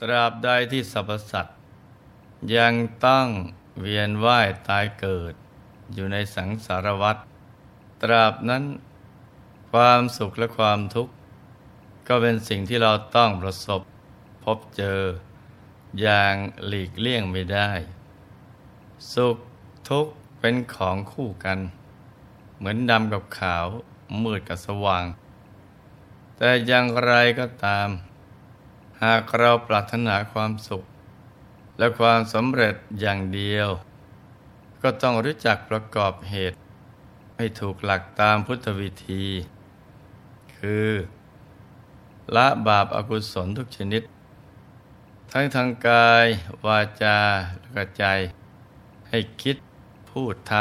ตราบใดที่สรรพสัตว์ยังต้องเวียนว่ายตายเกิด อยู่ในสังสารวัฏตราบนั้น ความสุขและความทุกข์ ก็เป็นสิ่งที่เราต้องประสบพบเจอ อย่างหลีกเลี่ยงไม่ได้ สุขทุกข์เป็นของคู่กัน เหมือนดำกับขาวมืดกับสว่าง แต่อย่างไรก็ตาม หากเราปรารถนาความสุข และความสำเร็จอย่างเดียว ก็ต้องรู้จักประกอบเหตุ ให้ถูกหลักตามพุทธวิธี คือละบาปอากุศลทุกชนิด ทั้งทางกาย วาจาและใจ ให้คิดพูดท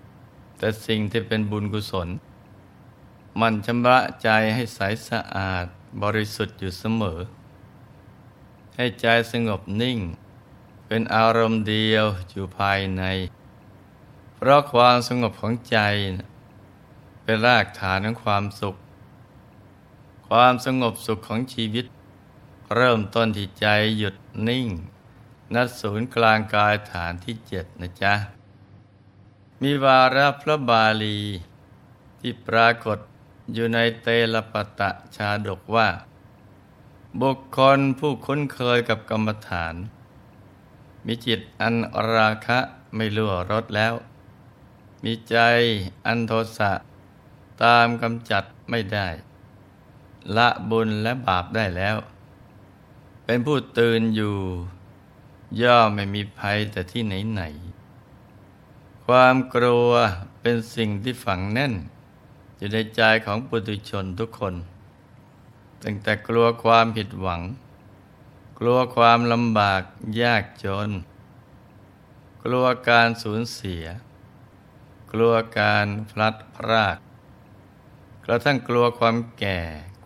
ำแต่สิ่งที่เป็นบุญกุศล มันชำระใจให้ใสสะอาดบริสุทธิ์อยู่เสมอ ให้ใจสงบนิ่ง เป็นอารมณ์เดียวอยู่ภายใน เพราะความสงบของใจ เป็นรากฐานของความสุข ความสงบสุขของชีวิต เริ่มต้นที่ใจหยุดนิ่ง นัดศูนย์กลางกายฐานที่เจ็ดนะจ๊ะ มีวาระพระบาลี ที่ปรากฏอยู่ในเตลปตะชาดกว่า บุคคลผู้คุ้นเคยกับกรรมฐาน มีจิตอันราคะไม่ลั่วรสแล้ว มีใจอันโทสะตามกำจัดไม่ได้ ละบุญและบาปได้แล้ว เป็นผู้ตื่นอยู่ ย่อมไม่มีภัยแต่ที่ไหนไหน ความกลัวเป็นสิ่งที่ฝังแน่น อยู่ในใจของปุถุชนทุกคน ตั้งแต่กลัวความผิดหวัง กลัวความลำบากยากจน กลัวการสูญเสีย กลัวการพลัดพรากกระทั่งกลัวความแก่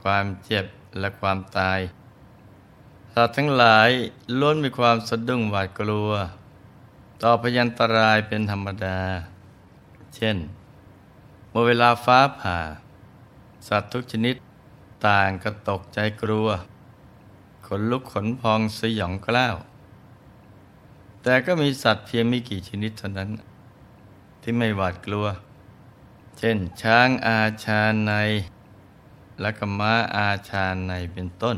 ความเจ็บและความตายสัตว์ทั้งหลายล้วนมีความสะดุ้งหวาดกลัว ต่อพยันตรายเป็นธรรมดา เช่น เมื่อเวลาฟ้าผ่า สัตว์ทุกชนิด ต่างก็ตกใจกลัว ขนลุกขนพองสยองกล้าว แต่ก็มีสัตว์เพียงไม่กี่ชนิดเท่านั้น ที่ไม่หวาดกลัว เช่น ช้างอาชาในและก็ม้าอาชาในเป็นต้น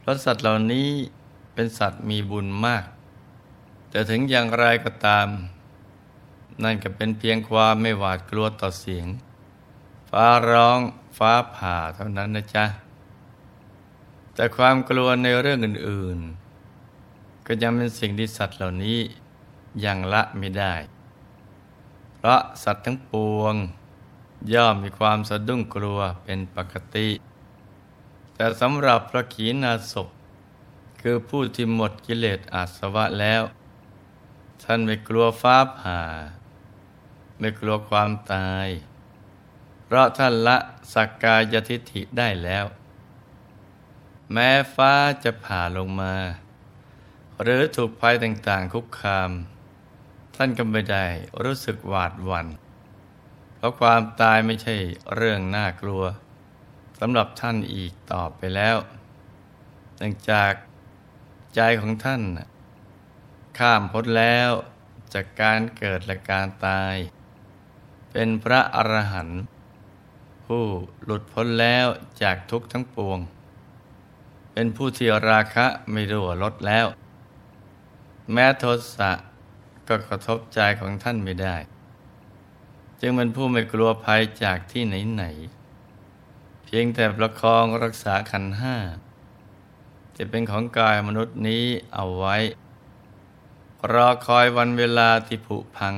เพราะสัตว์เหล่านี้เป็นสัตว์มีบุญมาก แต่ถึงอย่างไรก็ตาม นั่นก็เป็นเพียงความไม่หวาดกลัวต่อเสียง ฟ้าร้อง ฟ้าผ่าเท่านั้นนะจ๊ะ แต่ความกลัวในเรื่องอื่น ๆ ก็ยังเป็นสิ่งที่สัตว์เหล่านี้ยังละไม่ได้ เพราะสัตว์ทั้งปวง ย่อมมีความสะดุ้งกลัวเป็นปกติ แต่สำหรับพระขีณาสพคือผู้ที่หมดกิเลสอาสวะแล้ว ท่านไม่กลัวฟ้าผ่า ไม่กลัวความตาย เพราะท่านละสักกายทิฏฐิได้แล้ว แม้ฟ้าจะผ่าลงมา หรือถูกภัยต่างๆคุกคาม ท่านก็ไม่ได้รู้สึกหวาดหวัน่นเพราะความตายไม่ใช่เรื่องน่ากลัวสำหรับท่านอีกต่อไปแล้วเนื่องจากใจของท่าน ข้ามพ้นแล้วจากการเกิดและการตาย เป็นพระอรหันต์ ผู้หลุดพ้นแล้วจากทุกข์ทั้งปวง เป็นผู้ที่ราคะไม่รั่วลดแล้ว แม้โทสะก็กระทบใจของท่านไม่ได้ จึงเป็นผู้ไม่กลัวภัยจากที่ไหนๆเพียงแต่ประคองรักษาขันห้าจะเป็นของกายมนุษย์นี้เอาไว้ รอคอยวันเวลาที่ผุพัง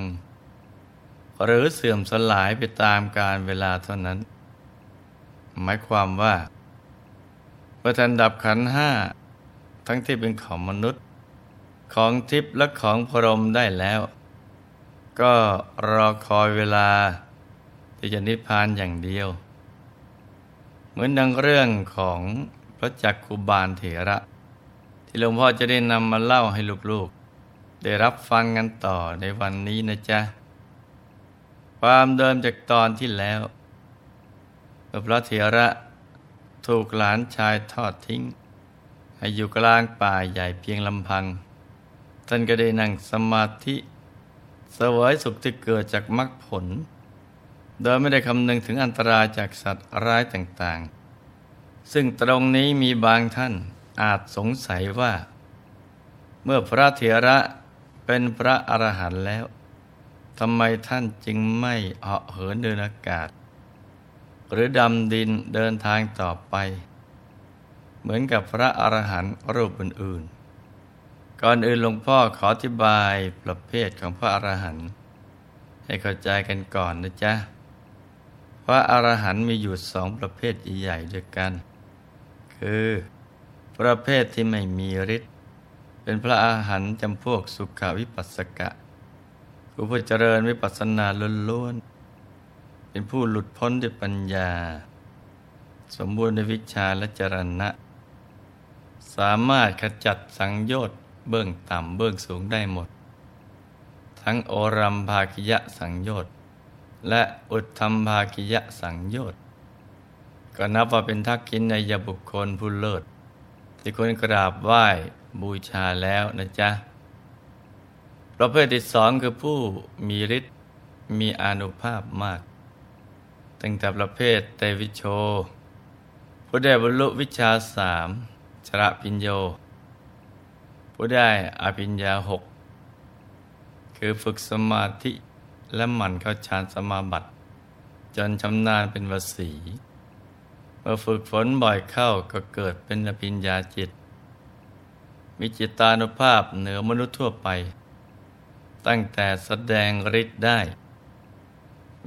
หรือเสื่อมสลายไปตามการเวลาเท่านั้น หมายความว่าเมื่อทันดับขันห้าทั้งที่เป็นของมนุษย์ ของทิพย์และของพรหมได้แล้ว ก็รอคอยเวลาที่จะนิพพานอย่างเดียว เหมือนดังเรื่องของพระจักคุบาลเถระ ที่หลวงพ่อจะได้นำมาเล่าให้ลูกๆ ได้รับฟังกันต่อในวันนี้นะจ๊ะ ความเดิมจากตอนที่แล้ว พระเถระถูกหลานชายทอดทิ้ง ให้อยู่กลางป่าใหญ่เพียงลำพัง ท่านก็ได้นั่งสมาธิสวยสุขที่เกิดจากมรรคผล โดยไม่ได้คำนึงถึงอันตรายจากสัตว์ร้ายต่างๆ ซึ่งตรงนี้มีบางท่านอาจสงสัยว่า เมื่อพระเถระเป็นพระอรหันต์แล้วทำไมท่านจึงไม่เหาะเหินเดินอากาศ หรือดำดินเดินทางต่อไป เหมือนกับพระอรหันต์รูปอื่นๆ ก่อนอื่นหลวงพ่อขออธิบายประเภทของพระอรหันต์ให้เข้าใจกันก่อนนะจ๊ะ พระอรหันต์มีอยู่สองประเภทใหญ่ๆด้วยกัน คือ ประเภทที่ไม่มีฤทธิ์เป็นพระอาหารจำพวกสุขวิปัสสกะผู้ผู้เจริญวิปัสสนาล้วนๆ เป็นผู้หลุดพ้นด้วยปัญญา สมบูรณ์ในวิชาและจรณะ สามารถขจัดสังโยชน์เบื้องต่ำเบื้องสูงได้หมด ทั้งโอรัมภาคิยะสังโยชน์และอุทธรรมภาคิยะสังโยชน์ก็นับว่าเป็นทักษิณในยบุคคลผู้เลิศที่ควรกราบไหว้บูชาแล้วนะจ๊ะ ประเภทที่สองคือผู้มีฤทธิ์มีอนุภาพมาก ตั้งแต่ประเภทเตวิโช ผู้ได้บรรลุวิชาสามชระพิญโย ผู้ได้อภิญญาหกคือฝึกสมาธิและหมั่นเข้าฌานสมาบัติ จนชำนาญเป็นวสีเมื่อฝึกฝนบ่อยเข้าก็เกิดเป็นอภิญญาจิต มีจิตานุภาพเหนือมนุษย์ทั่วไป ตั้งแต่แสดงฤทธิ์ได้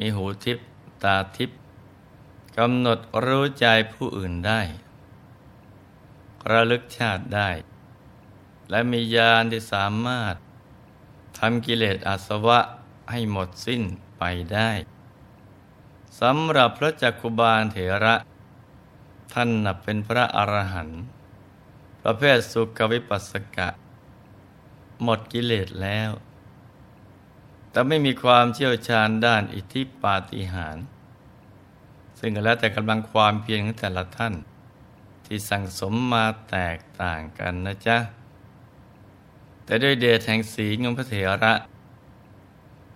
มีหูทิพย ตาทิพย์กำหนดรู้ใจผู้อื่นได้ระลึกชาติได้ และมีญาณที่สามารถทำกิเลสอาสวะให้หมดสิ้นไปได้สำหรับพระจักคุบาลเถระ ท่านนับเป็นพระอรหันต์ประเภทสุขวิปัสสกะ หมดกิเลสแล้ว แต่ไม่มีความเชี่ยวชาญด้านอิทธิปาฏิหาริย์ซึ่งก็แล้วแต่กำลังความเพียรของแต่ละท่าน ที่สั่งสมมาแตกต่างกันนะจ๊ะ แต่ด้วยเดชแห่งศีลของพระเถระ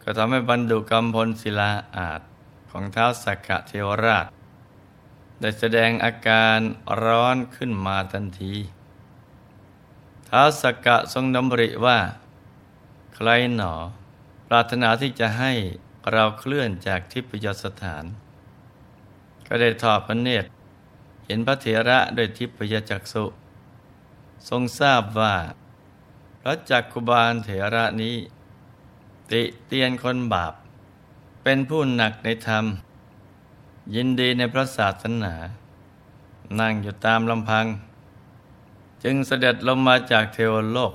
ก็ทำให้บรรดุกรรมพลศิลาอาจของเท้าสักกะเทวราช ได้แสดงอาการร้อนขึ้นมาทันทีท้าสักกะทรงดำริว่า ใครหนอ รารถนาที่จะให้เราเคลื่อนจากทิพยสถาน ก็ได้ทอดพระเนตร เห็นพระเถระด้วยทิพยจักษุ ทรงทราบว่าพระจักคุบาลเถระนี้ ติเตียนคนบาป เป็นผู้หนักในธรรม ยินดีในพระศาสนา นั่งอยู่ตามลำพัง จึงเสด็จลงมาจากเทวโลก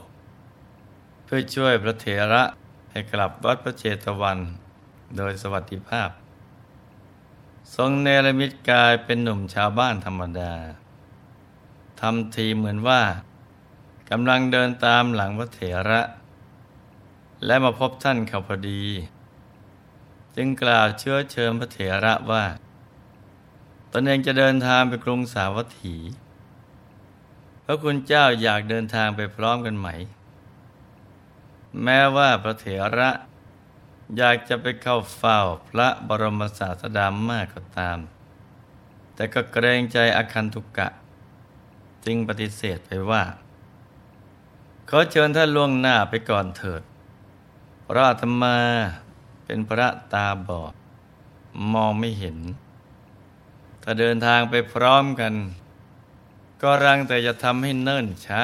เพื่อช่วยพระเถระ ให้กลับวัดพระเจตวันโดยสวัสดิภาพ ทรงเนรมิตกายเป็นหนุ่มชาวบ้านธรรมดาทำทีเหมือนว่ากำลังเดินตามหลังพระเถระ และมาพบท่านเขาพอดี จึงกล่าวเชื้อเชิญพระเถระว่า ตนเองจะเดินทางไปกรุงสาวัตถีพระคุณเจ้าอยากเดินทางไปพร้อมกันไหม แม้ว่าพระเถระอยากจะไปเข้าเฝ้าพระบรมศาสดามากก็ตาม แต่ก็เกรงใจอคันทุกะ จึงปฏิเสธไปว่า ขอเชิญท่านล่วงหน้าไปก่อนเถิดพระธรรมาเป็นพระตาบอด มองไม่เห็น ถ้าเดินทางไปพร้อมกัน ก็รังแต่จะทำให้เนิ่นช้า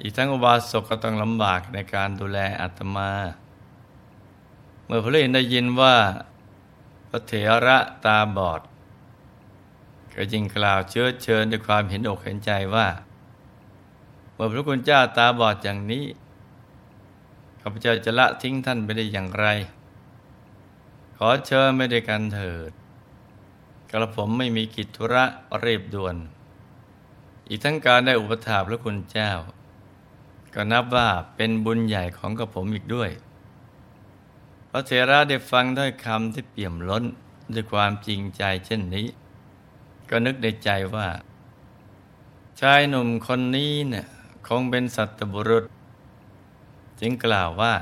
อีกทั้งอุบาสกก็ต้องลำบากในการดูแลอาตมา เมื่อพระอินได้ยินว่าพระเถระตาบอด ก็จึงกล่าวเชื้อเชิญด้วยความเห็นอกเห็นใจว่า เมื่อพระคุณเจ้าตาบอดอย่างนี้ข้าพเจ้าจะละทิ้งท่านไปได้อย่างไร ขอเชิญไม่ได้กันเถิดกระผมไม่มีกิจธุระเรียบด่วน อีกทั้งการได้อุปถาพระคุณเจ้า ก็นับว่าเป็นบุญใหญ่ของกระผมอีกด้วย พระเถระได้ฟังถ้อยคำที่เปี่ยมล้นด้วยความจริงใจเช่นนี้ ก็นึกในใจว่า ชายหนุ่มคนนี้เนี่ยคงเป็นสัตบุรุษ จึงกล่าวว่า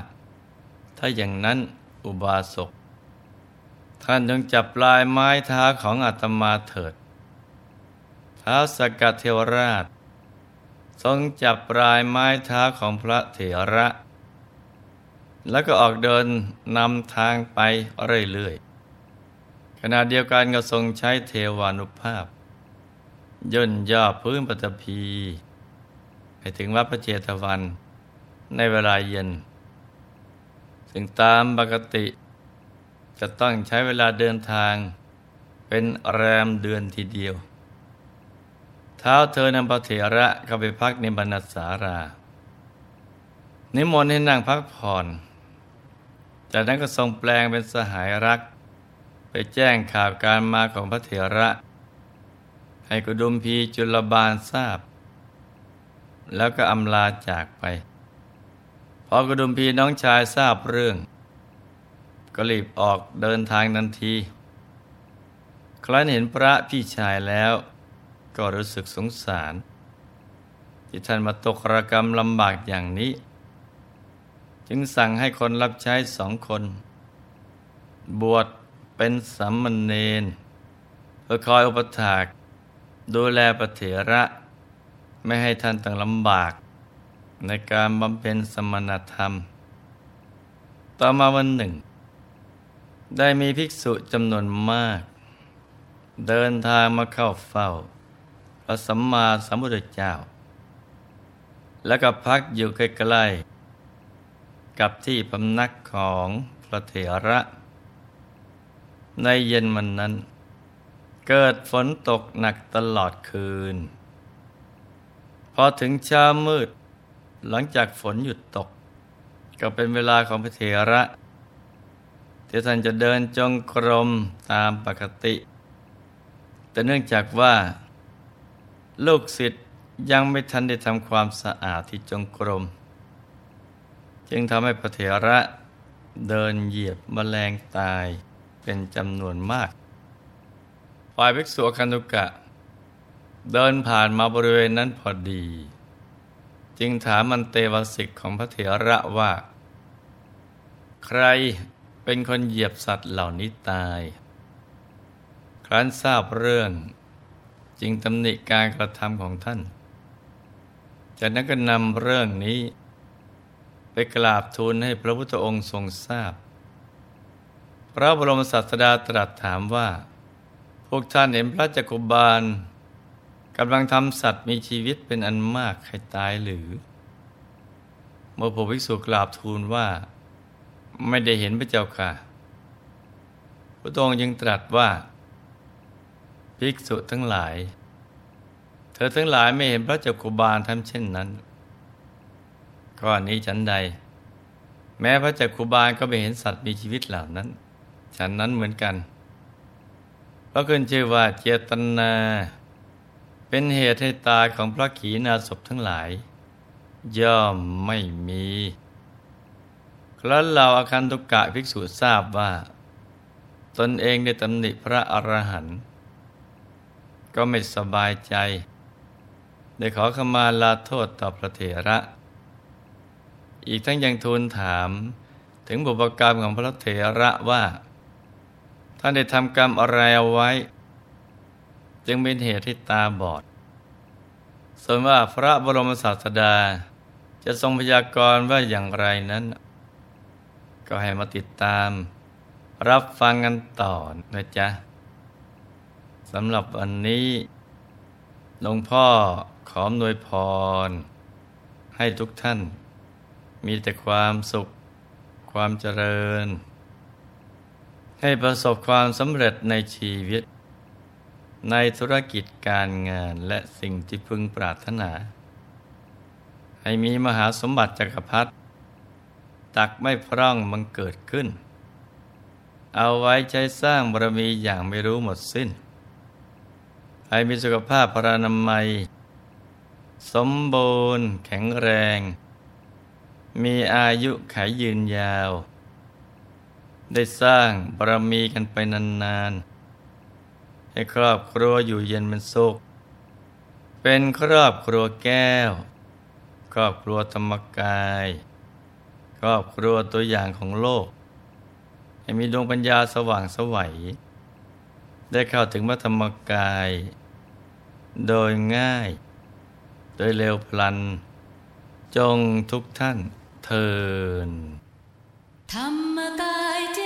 ถ้าอย่างนั้นอุบาสก ท่านจงจับลายไม้เท้าของอาตมาเถิดท้าสกัดเทวราช ทรงจับปลายไม้เท้าของพระเถระ แล้วก็ออกเดินนำทางไปเรื่อยๆขณะเดียวกันก็ทรงใช้เทวานุภาพ ย่นย่อพื้นปฐพี ไปถึงวัดพระเจตวันในเวลาเย็น ซึ่งตามปกติ จะต้องใช้เวลาเดินทางเป็นแรมเดือนทีเดียว ท้าเธอนำพระเถระเข้าไปพักในบรรณสารา นิมนต์ให้นั่งพักผ่อน จากนั้นก็ทรงแปลงเป็นสหายรัก ไปแจ้งข่าวการมาของพระเถระ ให้กุดุมพีจุลบาลทราบ แล้วก็อำลาจากไป พอกระดุมพีน้องชายทราบเรื่อง ก็รีบออกเดินทางนันที ครั้นเห็นพระพี่ชายแล้ว ก็รู้สึกสงสาร ที่ท่านมาตกระกรรมลำบากอย่างนี้ จึงสั่งให้คนรับใช้สองคน บวชเป็นสัมมณเณรเพื่อคอยอุปถาก ดูแลปเถระ ไม่ให้ท่านต้องลำบาก ในการบำเพ็ญสมณธรรม ต่อมาวันหนึ่ง ได้มีภิกษุจำนวนมาก เดินทางมาเข้าเฝ้า พระสัมมาสัมพุทธเจ้า แล้วก็พักอยู่ใกล้ๆกับที่พำนักของพระเถระ ในเย็นวันนั้น เกิดฝนตกหนักตลอดคืน พอถึงเช้ามืด หลังจากฝนหยุดตก ก็เป็นเวลาของพระเถระที่ท่านจะเดินจงกรมตามปกติ แต่เนื่องจากว่า ลูกศิษย์ยังไม่ทันได้ทำความสะอาดที่จงกรม จึงทำให้พระเถระเดินเหยียบมแมลงตายเป็นจำนวนมากฝ่ายภิกษุคันุกะ เดินผ่านมาบริเวณนั้นพอดี จึงถามมันเตวสิกของพระเถระว่า ใครเป็นคนเหยียบสัตว์เหล่านี้ตาย ครั้นทราบเรื่อง จึงตำหนิการกระทำของท่าน จากนั้นก็นำเรื่องนี้ ไปกราบทูลให้พระพุทธองค์ทรงทราบ พระบรมศาสดาตรัสถามว่า พวกท่านเห็นพระจักกุบาลกำลังทำสัตว์มีชีวิตเป็นอันมากให้ตายหรือ เมื่อพระภิกษุกราบทูลว่า ไม่ได้เห็นพระเจ้าค่ะ พระองค์ยังตรัสว่า ภิกษุทั้งหลาย เธอทั้งหลายไม่เห็นพระเจ้ากุบาลทำเช่นนั้นข้อนี้ฉันใด แม้พระเจ้ากุบาลก็ไม่เห็นสัตว์มีชีวิตเหล่านั้น ฉันนั้นเหมือนกันเพราะขึ้นชื่อว่าเจตนา เป็นเหตุให้ตายของพระขีณาสพทั้งหลาย ย่อมไม่มีครั้นเราอาคันตุกะภิกษุทราบว่า ตนเองได้ตำหนิพระอรหันต์ ก็ไม่สบายใจ ได้ขอขมาลาโทษต่อพระเถระ อีกทั้งยังทูลถามถึงบุพกรรมของพระเถระว่า ท่านได้ทำกรรมอะไรเอาไว้ จึงเป็นเหตุให้ตาบอด ส่วนว่าพระบรมศาสดาจะทรงพยากรณ์ว่าอย่างไรนั้น ก็ให้มาติดตาม รับฟังกันต่อนะจ๊ะ สำหรับวันนี้หลวงพ่อขออนวยพร ให้ทุกท่าน มีแต่ความสุข ความเจริญ ให้ประสบความสำเร็จในชีวิต ในธุรกิจการงานและสิ่งที่พึงปรารถนา ให้มีมหาสมบัติจักรพรรดิตักไม่พร่องมังเกิดขึ้น เอาไว้ใช้สร้างบารมีอย่างไม่รู้หมดสิ้น ให้มีสุขภาพพรานามัย สมบูรณ์แข็งแรง มีอายุขายยืนยาว ได้สร้างบารมีกันไปนานๆ ให้ครอบครัวอยู่เย็นเป็นสุข เป็นครอบครัวแก้ว ครอบครัวธรรมกาย ครอบครัวตัวอย่างของโลก ให้มีดวงปัญญาสว่างสวัยได้เข้าถึงพระธรรมกาย โดยง่าย โดยเร็วพลัน จงทุกท่านเทินธรรมกายเจ